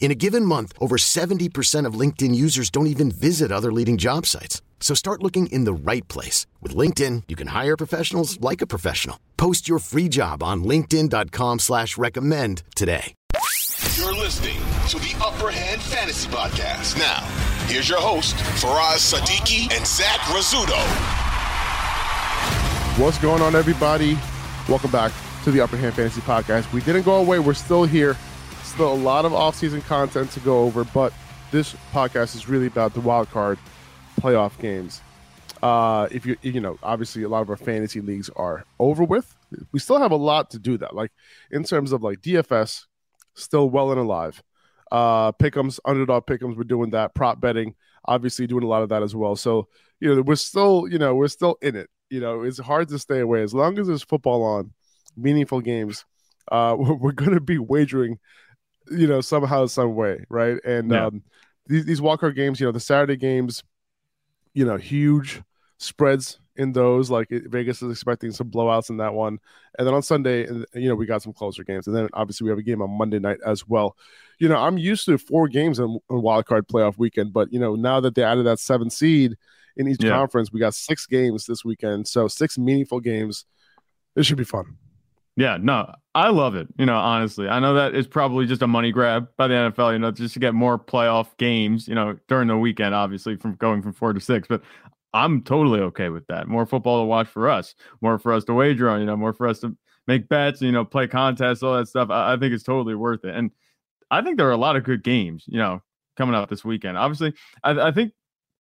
In a given month, over 70% of LinkedIn users don't even visit other leading job sites. So start looking in the right place. With LinkedIn, you can hire professionals like a professional. Post your free job on linkedin.com slash recommend today. You're listening to the Upper Hand Fantasy Podcast. Now, here's your host, Faraz Sadiki and Zach Rizzuto. What's going on, everybody? Welcome back to the Upper Hand Fantasy Podcast. We didn't go away. We're still here. Still a lot of off-season content to go over, but this podcast is really about the wild card playoff games. Uh, if you you know, obviously a lot of our fantasy leagues are over with. We still have a lot to do that. Like in terms of like DFS, still well and alive. Uh, pickums, underdog pickums, we're doing that. Prop betting, obviously doing a lot of that as well. So you know, we're still you know we're still in it. You know, it's hard to stay away as long as there's football on, meaningful games. Uh, we're, we're going to be wagering, you know, somehow, some way, right? And Yeah. um, these these wildcard games, you know, the Saturday games, you know, huge spreads in those. Like Vegas is expecting some blowouts in that one, and then on Sunday, and you know, we got some closer games, and then obviously we have a game on Monday night as well. You know, I'm used to four games in, in wild card playoff weekend, but you know, now that they added that seven seed in each Yeah. conference, we got six games this weekend, so six meaningful games. It should be fun. Yeah, no, I love it. You know, honestly, I know that it's probably just a money grab by the NFL, you know, just to get more playoff games, you know, during the weekend, obviously, from going from four to six. But I'm totally okay with that. More football to watch for us, more for us to wager on, you know, more for us to make bets, you know, play contests, all that stuff. I, I think it's totally worth it. And I think there are a lot of good games, you know, coming up this weekend. Obviously, I, I think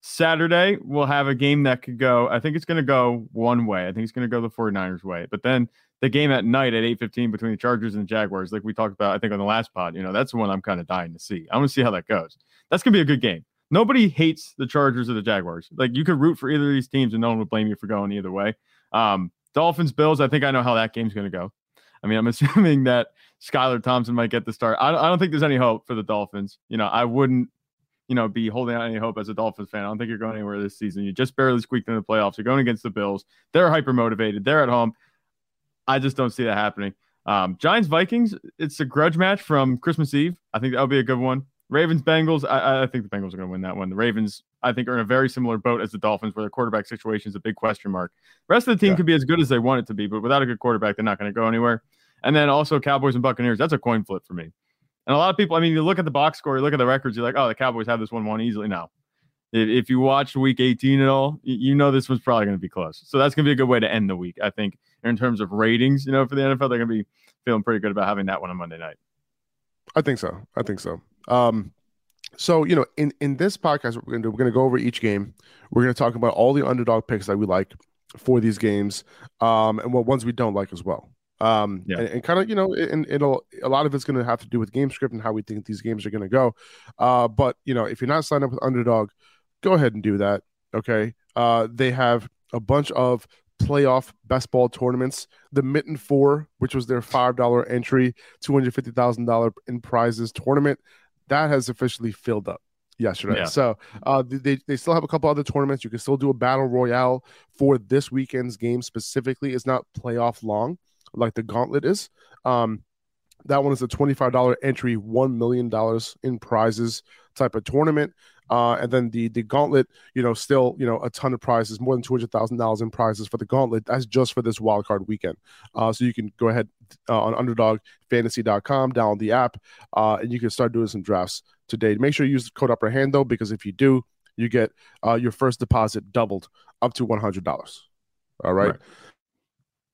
Saturday we'll have a game that could go. I think it's going to go one way. I think it's going to go the 49ers way. But then the game at night at 8:15 between the Chargers and the Jaguars, like we talked about, I think on the last pod, you know, that's the one I'm kind of dying to see. I want to see how that goes. That's going to be a good game. Nobody hates the Chargers or the Jaguars. Like you could root for either of these teams and no one would blame you for going either way. Um, Dolphins, Bills, I think I know how that game's going to go. I mean, I'm assuming that Skylar Thompson might get the start. I, I don't think there's any hope for the Dolphins. You know, I wouldn't, you know, be holding out any hope as a Dolphins fan. I don't think you're going anywhere this season. You just barely squeaked into the playoffs. You're going against the Bills. They're hyper motivated. They're at home. I just don't see that happening. Um, Giants Vikings, it's a grudge match from Christmas Eve. I think that would be a good one. Ravens Bengals, I, I think the Bengals are going to win that one. The Ravens, I think, are in a very similar boat as the Dolphins, where the quarterback situation is a big question mark. The rest of the team Yeah. could be as good as they want it to be, but without a good quarterback, they're not going to go anywhere. And then also Cowboys and Buccaneers, that's a coin flip for me. And a lot of people, I mean, you look at the box score, you look at the records, you're like, oh, the Cowboys have this one won easily. No. If, if you watched week 18 at all, you, know this one's probably going to be close. So that's going to be a good way to end the week, I think, in terms of ratings, you know, for the NFL. They're going to be feeling pretty good about having that one on Monday night. I think so. I think so. Um, so you know, in in this podcast, we're gonna do, we're gonna go over each game. We're gonna talk about all the underdog picks that we like for these games, um, and what ones we don't like as well. Um, Yeah. and, and kind of you know, and it'll a lot of it's gonna have to do with game script and how we think these games are gonna go. Uh, but you know, if you're not signed up with Underdog, go ahead and do that. Okay. Uh, they have a bunch of playoff best ball tournaments. The Mitten Four, which was their five dollar entry, two hundred fifty thousand dollar in prizes tournament, that has officially filled up yesterday. Yeah. So uh, they they still have a couple other tournaments. You can still do a battle royale for this weekend's game specifically. It's not playoff long like the gauntlet is. Um, that one is a $25 entry, $1 million in prizes type of tournament. Uh, and then the the gauntlet, you know, still, you know, a ton of prizes, more than $200,000 in prizes for the gauntlet. That's just for this wild card weekend. Uh, so you can go ahead uh, on underdogfantasy.com, download the app, uh, and you can start doing some drafts today. Make sure you use the code upper hand though, because if you do, you get uh, your first deposit doubled up to $100. All right. Right.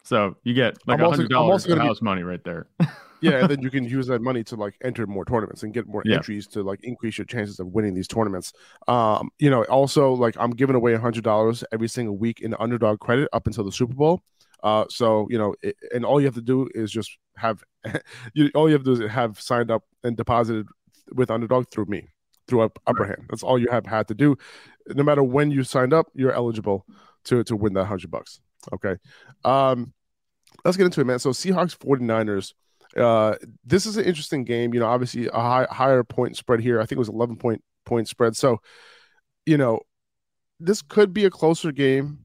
So you get like hundred dollars house be, money right there. yeah, and then you can use that money to like enter more tournaments and get more yeah. entries to like increase your chances of winning these tournaments. Um, you know, also like I'm giving away a hundred dollars every single week in underdog credit up until the Super Bowl. Uh, so you know, it, and all you have to do is just have you all you have to do is have signed up and deposited with underdog through me through up, upper hand. That's all you have had to do. No matter when you signed up, you're eligible to to win that hundred bucks. Okay. Um, let's get into it, man. So Seahawks 49ers. Uh, this is an interesting game. You know, obviously a high, higher point spread here. I think it was 11 point point spread. So, you know, this could be a closer game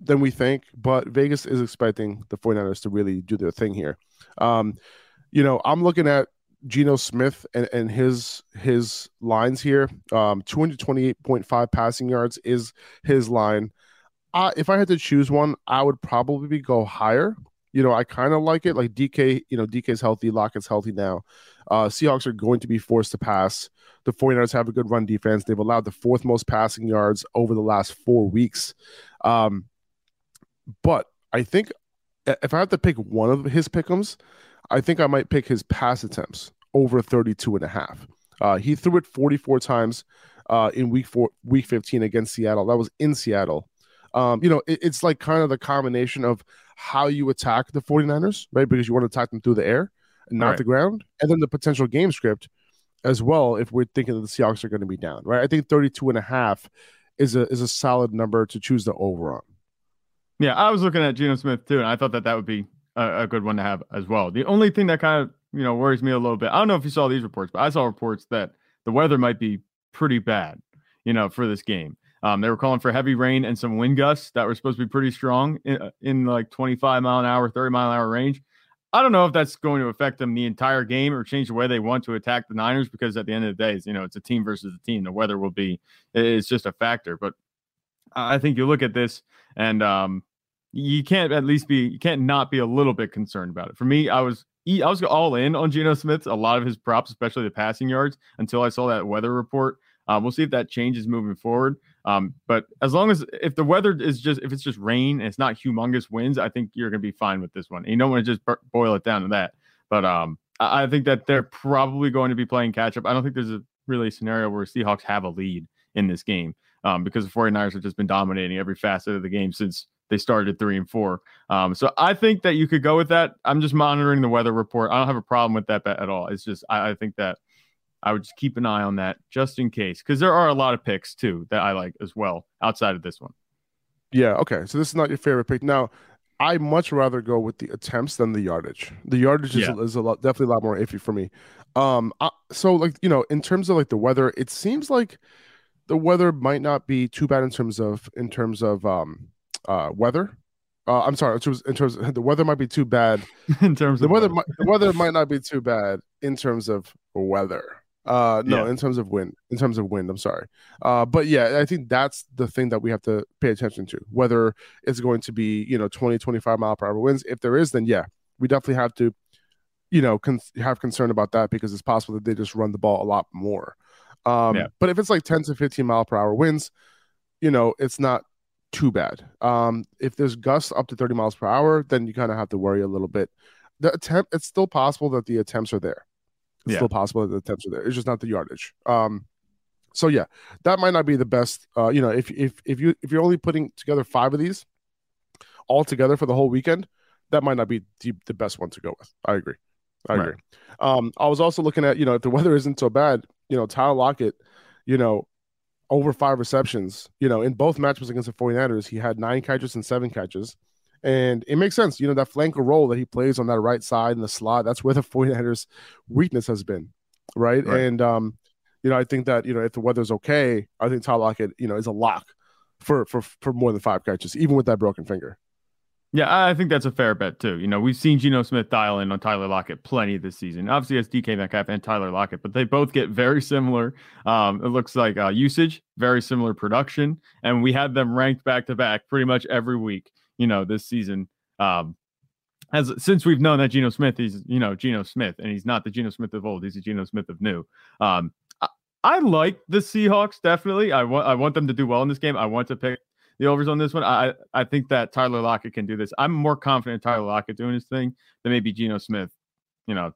than we think, but Vegas is expecting the 49ers to really do their thing here. Um, you know, I'm looking at Geno Smith and, and his his lines here. Um, 228.5 passing yards is his line. Uh, if I had to choose one, I would probably go higher. You know, I kind of like it. Like DK, you know, DK's healthy, Lockett's healthy now. Uh, Seahawks are going to be forced to pass. The 49ers have a good run defense. They've allowed the fourth most passing yards over the last four weeks. Um, but I think if I have to pick one of his pickums, I think I might pick his pass attempts over 32 and a half. Uh, he threw it 44 times uh, in week four, week 15 against Seattle. That was in Seattle. Um, you know, it, it's like kind of the combination of how you attack the 49ers, right? Because you want to attack them through the air and not right. the ground. And then the potential game script as well, if we're thinking that the Seahawks are going to be down, right? I think 32 and a half is a, is a solid number to choose the over on. Yeah, I was looking at Geno Smith too, and I thought that that would be a, a, good one to have as well. The only thing that kind of you know worries me a little bit. I don't know if you saw these reports, but I saw reports that the weather might be pretty bad, you know, for this game. Um, they were calling for heavy rain and some wind gusts that were supposed to be pretty strong in, uh, in like 25 mile an hour, 30 mile an hour range. I don't know if that's going to affect them the entire game or change the way they want to attack the Niners because at the end of the day, you know, it's a team versus a team. The weather will be it's just a factor. But I think you look at this and um, you can't at least be you can't not be a little bit concerned about it. For me, I was I was all in on Geno Smith, a lot of his props, especially the passing yards, until I saw that weather report. Um, we'll see if that changes moving forward. Um, but as long as if the weather is just if it's just rain and it's not humongous winds, I think you're gonna be fine with this one. You don't want to just boil it down to that. But um, I, think that they're probably going to be playing catch up. I don't think there's a really scenario where Seahawks have a lead in this game um, because the 49ers have just been dominating every facet of the game since they started three and four. Um, so I think that you could go with that. I'm just monitoring the weather report. I don't have a problem with that bet at all. It's just I, I think that I would just keep an eye on that just in case because there are a lot of picks too that I like as well outside of this one. Yeah. Okay. So this is not your favorite pick now. I much rather go with the attempts than the yardage. The yardage is, yeah. is a lot, definitely a lot more iffy for me. Um, I, so like you know, in terms of like the weather, it seems like the weather might not be too bad in terms of in terms of um uh, weather. Uh, I'm sorry, in terms, in terms of, the weather might be too bad. in terms of the of weather, might, the weather might not be too bad in terms of weather. Uh, no, yeah. in terms of wind. In terms of wind, I'm sorry. Uh, but yeah, I think that's the thing that we have to pay attention to. Whether it's going to be you know 20, 25 mile per hour winds. If there is, then yeah, we definitely have to, you know, con- have concern about that because it's possible that they just run the ball a lot more. Um, yeah. But if it's like 10 to 15 mile per hour winds, you know, it's not too bad. Um, if there's gusts up to 30 miles per hour, then you kind of have to worry a little bit. The attempt, it's still possible that the attempts are there. It's yeah. still possible that the attempts are there. It's just not the yardage. Um, so yeah, that might not be the best. Uh, you know, if if if you if you're only putting together five of these all together for the whole weekend, that might not be the, the best one to go with. I agree. I agree. Right. Um, I was also looking at you know if the weather isn't so bad, you know Tyler Lockett, you know over five receptions. You know, in both matchups against the 49ers, he had nine catches and seven catches. And it makes sense. You know, that flanker role that he plays on that right side in the slot, that's where the 49ers weakness has been. Right. right. And um, you know, I think that, you know, if the weather's okay, I think Tyler Lockett, you know, is a lock for for for more than five catches, even with that broken finger. Yeah, I think that's a fair bet too. You know, we've seen Geno Smith dial in on Tyler Lockett plenty this season. Obviously, it's DK Metcalf and Tyler Lockett, but they both get very similar. Um, it looks like uh, usage, very similar production, and we had them ranked back to back pretty much every week. You know, this season. Um, as since we've known that Geno Smith is, you know, Geno Smith, and he's not the Geno Smith of old; he's the Geno Smith of new. Um, I, I like the Seahawks definitely. I want I want them to do well in this game. I want to pick the overs on this one. I I think that Tyler Lockett can do this. I'm more confident in Tyler Lockett doing his thing than maybe Geno Smith, you know,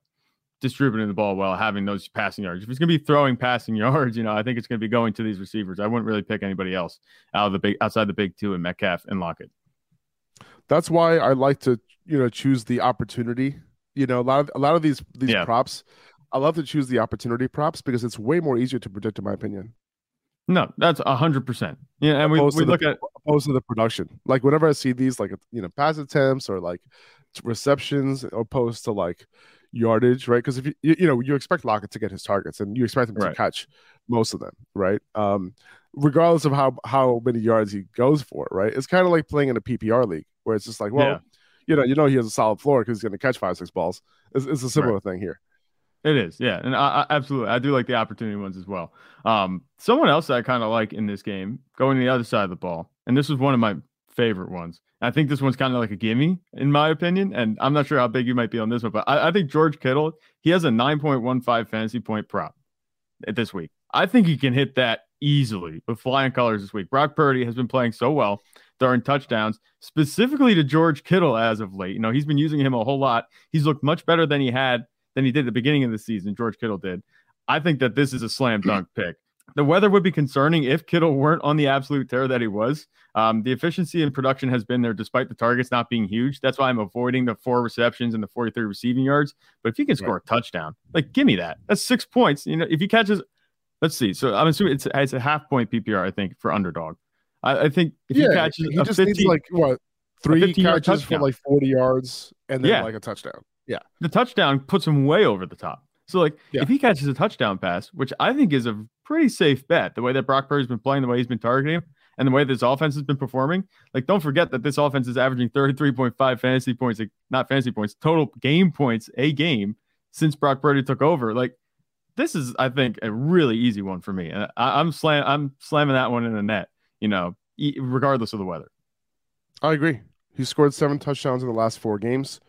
distributing the ball well, having those passing yards. If he's going to be throwing passing yards, you know, I think it's going to be going to these receivers. I wouldn't really pick anybody else out of the big outside the big two and Metcalf and Lockett. That's why I like to, you know, choose the opportunity. You know, a lot of a lot of these these Yeah. props, I love to choose the opportunity props because it's way more easier to predict, in my opinion, No, that's a hundred percent. Yeah, and we, Opposed we the- look at opposed to the production. Like whenever I see these, like you know, pass attempts or like receptions, opposed to like yardage, right? Because if you, you you know you expect Lockett to get his targets and you expect him to catch most of them, right? Um, regardless of how how many yards he goes for, right? It's kind of like playing in a PPR league where it's just like, well, Yeah. you know, you know he has a solid floor because he's going to catch five six balls. It's, it's a similar thing here. It is, yeah, and I, I absolutely I do like the opportunity ones as well. Um, someone else that I kind of like in this game going to the other side of the ball, and this was one of my favorite ones. I think this one's kind of like a gimme in my opinion, and I'm not sure how big you might be on this one, but I, I think George Kittle he has a 9.15 fantasy point prop this week. I think he can hit that easily with flying colors this week. Brock Purdy has been playing so well, throwing touchdowns specifically to George Kittle as of late. You know he's been using him a whole lot. He's looked much better than he had than he did at the beginning of the season. George Kittle did. I think that this is a slam dunk pick. The weather would be concerning if Kittle weren't on the absolute terror that he was. Um, the efficiency and production has been there despite the targets not being huge. That's why I'm avoiding the four receptions and the 43 receiving yards. But if he can score a touchdown, like give me that. That's six points. You know, if he catches, let's see. So I'm assuming it's, it's a half point PPR, I think, for underdog. I, I think if he catches he just 15, needs like what three 15-yard catches for like forty yards and then Yeah. like a touchdown. Yeah, the touchdown puts him way over the top. So like Yeah. if he catches a touchdown pass, which I think is a pretty safe bet, the way that Brock Purdy's been playing, the way he's been targeting him, and the way this offense has been performing, like don't forget that this offense is averaging 33.5 fantasy points, like not fantasy points, total game points a game since Brock Purdy took over. Like this is, I think, a really easy one for me. And I, I'm slam I'm slamming that one in the net, you know, regardless of the weather. I agree. He scored seven touchdowns in the last four games.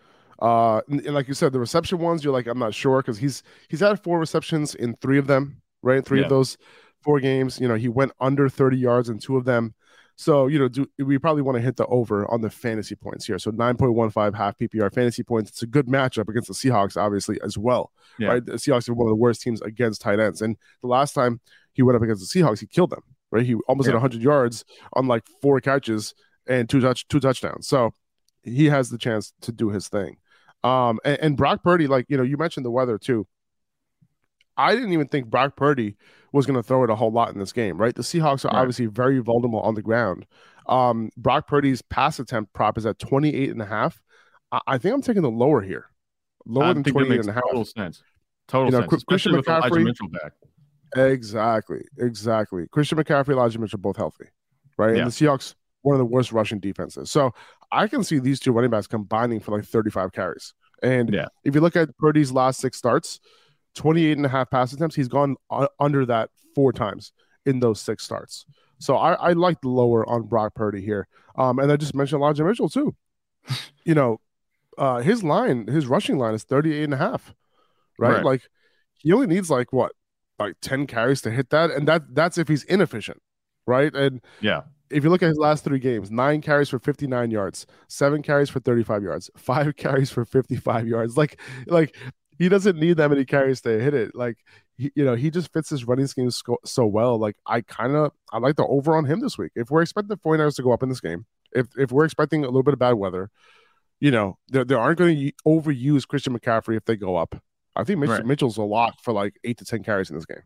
Uh, and, and like you said, the reception ones, you're like, I'm not sure because he's he's had four receptions in three of them, right? Three Yeah. of those four games. You know, he went under 30 yards in two of them. So you know, do, we probably want to hit the over on the fantasy points here. So 9.15 half PPR fantasy points. It's a good matchup against the Seahawks, obviously as well. Yeah. Right? The Seahawks are one of the worst teams against tight ends, and the last time he went up against the Seahawks, he killed them. Right? He almost Yeah. had 100 yards on like four catches and two touch two touchdowns. So he has the chance to do his thing. Um, and, and Brock Purdy, like you know, you mentioned the weather too. I didn't even think Brock Purdy was going to throw it a whole lot in this game, right? The Seahawks are Right. obviously very vulnerable on the ground. Um, Brock Purdy's pass attempt prop is at 28 and a half. I, I think I'm taking the lower here. Lower I than think 28 and a half. total sense. Total You know, sense, Christian McCaffrey- Mitchell back. Exactly. Exactly. Christian McCaffrey, Elijah Mitchell both healthy, right? Yeah. And the Seahawks, one of the worst rushing defenses. So I can see these two running backs combining for like 35 carries. And Yeah. if you look at Purdy's last six starts, 28 and a half pass attempts, he's gone under that four times in those six starts. So I, I like the lower on Brock Purdy here. Um, and I just mentioned Elijah Mitchell too. you know, uh, his line, his rushing line is 38 and a half, right? Right. Like he only needs like what, like 10 carries to hit that. And that that's if he's inefficient, right? And Yeah. if you look at his last three games, nine carries for 59 yards, seven carries for 35 yards, five carries for 55 yards. Like, like he doesn't need that many carries to hit it. Like, he, you know, he just fits his running scheme so, so well. Like, I kind of, I like the over on him this week. If we're expecting the 49ers to go up in this game, if, if we're expecting a little bit of bad weather, you know, they, they aren't going to overuse Christian McCaffrey if they go up. I think Mitch, Right. Mitchell's a lock for like eight to 10 carries in this game.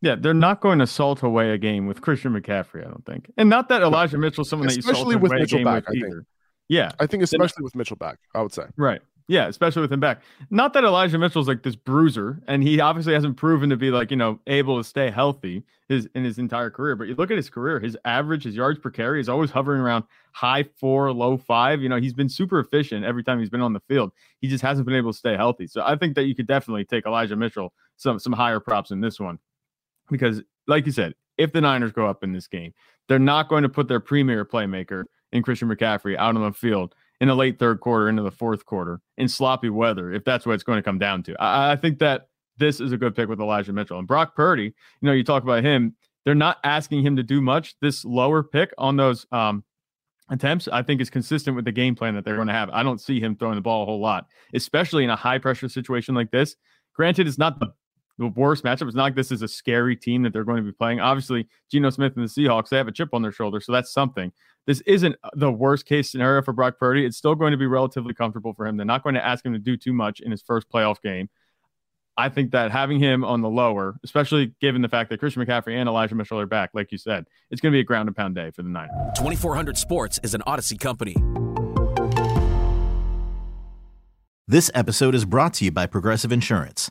Yeah, they're not going to salt away a game with Christian McCaffrey, I don't think. And not that Elijah Mitchell's someone that you Especially salted with away Mitchell a game back, with I think. either. Yeah, I think, especially with Mitchell back, I would say. right. Yeah, especially with him back. Not that Elijah Mitchell's like this bruiser, and he obviously hasn't proven to be like, you know, able to stay healthy his in his entire career. But you look at his career, his average, his yards per carry is always hovering around high four, low five. You know, he's been super efficient every time he's been on the field. He just hasn't been able to stay healthy. So I think that you could definitely take Elijah Mitchell some some higher props in this one. Because, like you said, if the Niners go up in this game, they're not going to put their premier playmaker in Christian McCaffrey out on the field in the late third quarter into the fourth quarter in sloppy weather, if that's what it's going to come down to. I, I think that this is a good pick with Elijah Mitchell and Brock Purdy. You know, you talk about him. they're not asking him to do much. This lower pick on those um, attempts, I think, is consistent with the game plan that they're going to have. I don't see him throwing the ball a whole lot, especially in a high pressure situation like this. Granted, it's not the, the worst matchup. It's not like this is a scary team that they're going to be playing. Obviously, Geno Smith and the Seahawks, they have a chip on their shoulder, so that's something. This isn't uh, the worst case scenario for Brock Purdy. It's still going to be relatively comfortable for him. They're not going to ask him to do too much in his first playoff game. I think that having him on the lower, especially given the fact that Christian McCaffrey and Elijah Mitchell are back, like you said, it's going to be a ground and pound day for the Niners. 2400 Sports is an Audacy company. This episode is brought to you by Progressive Insurance.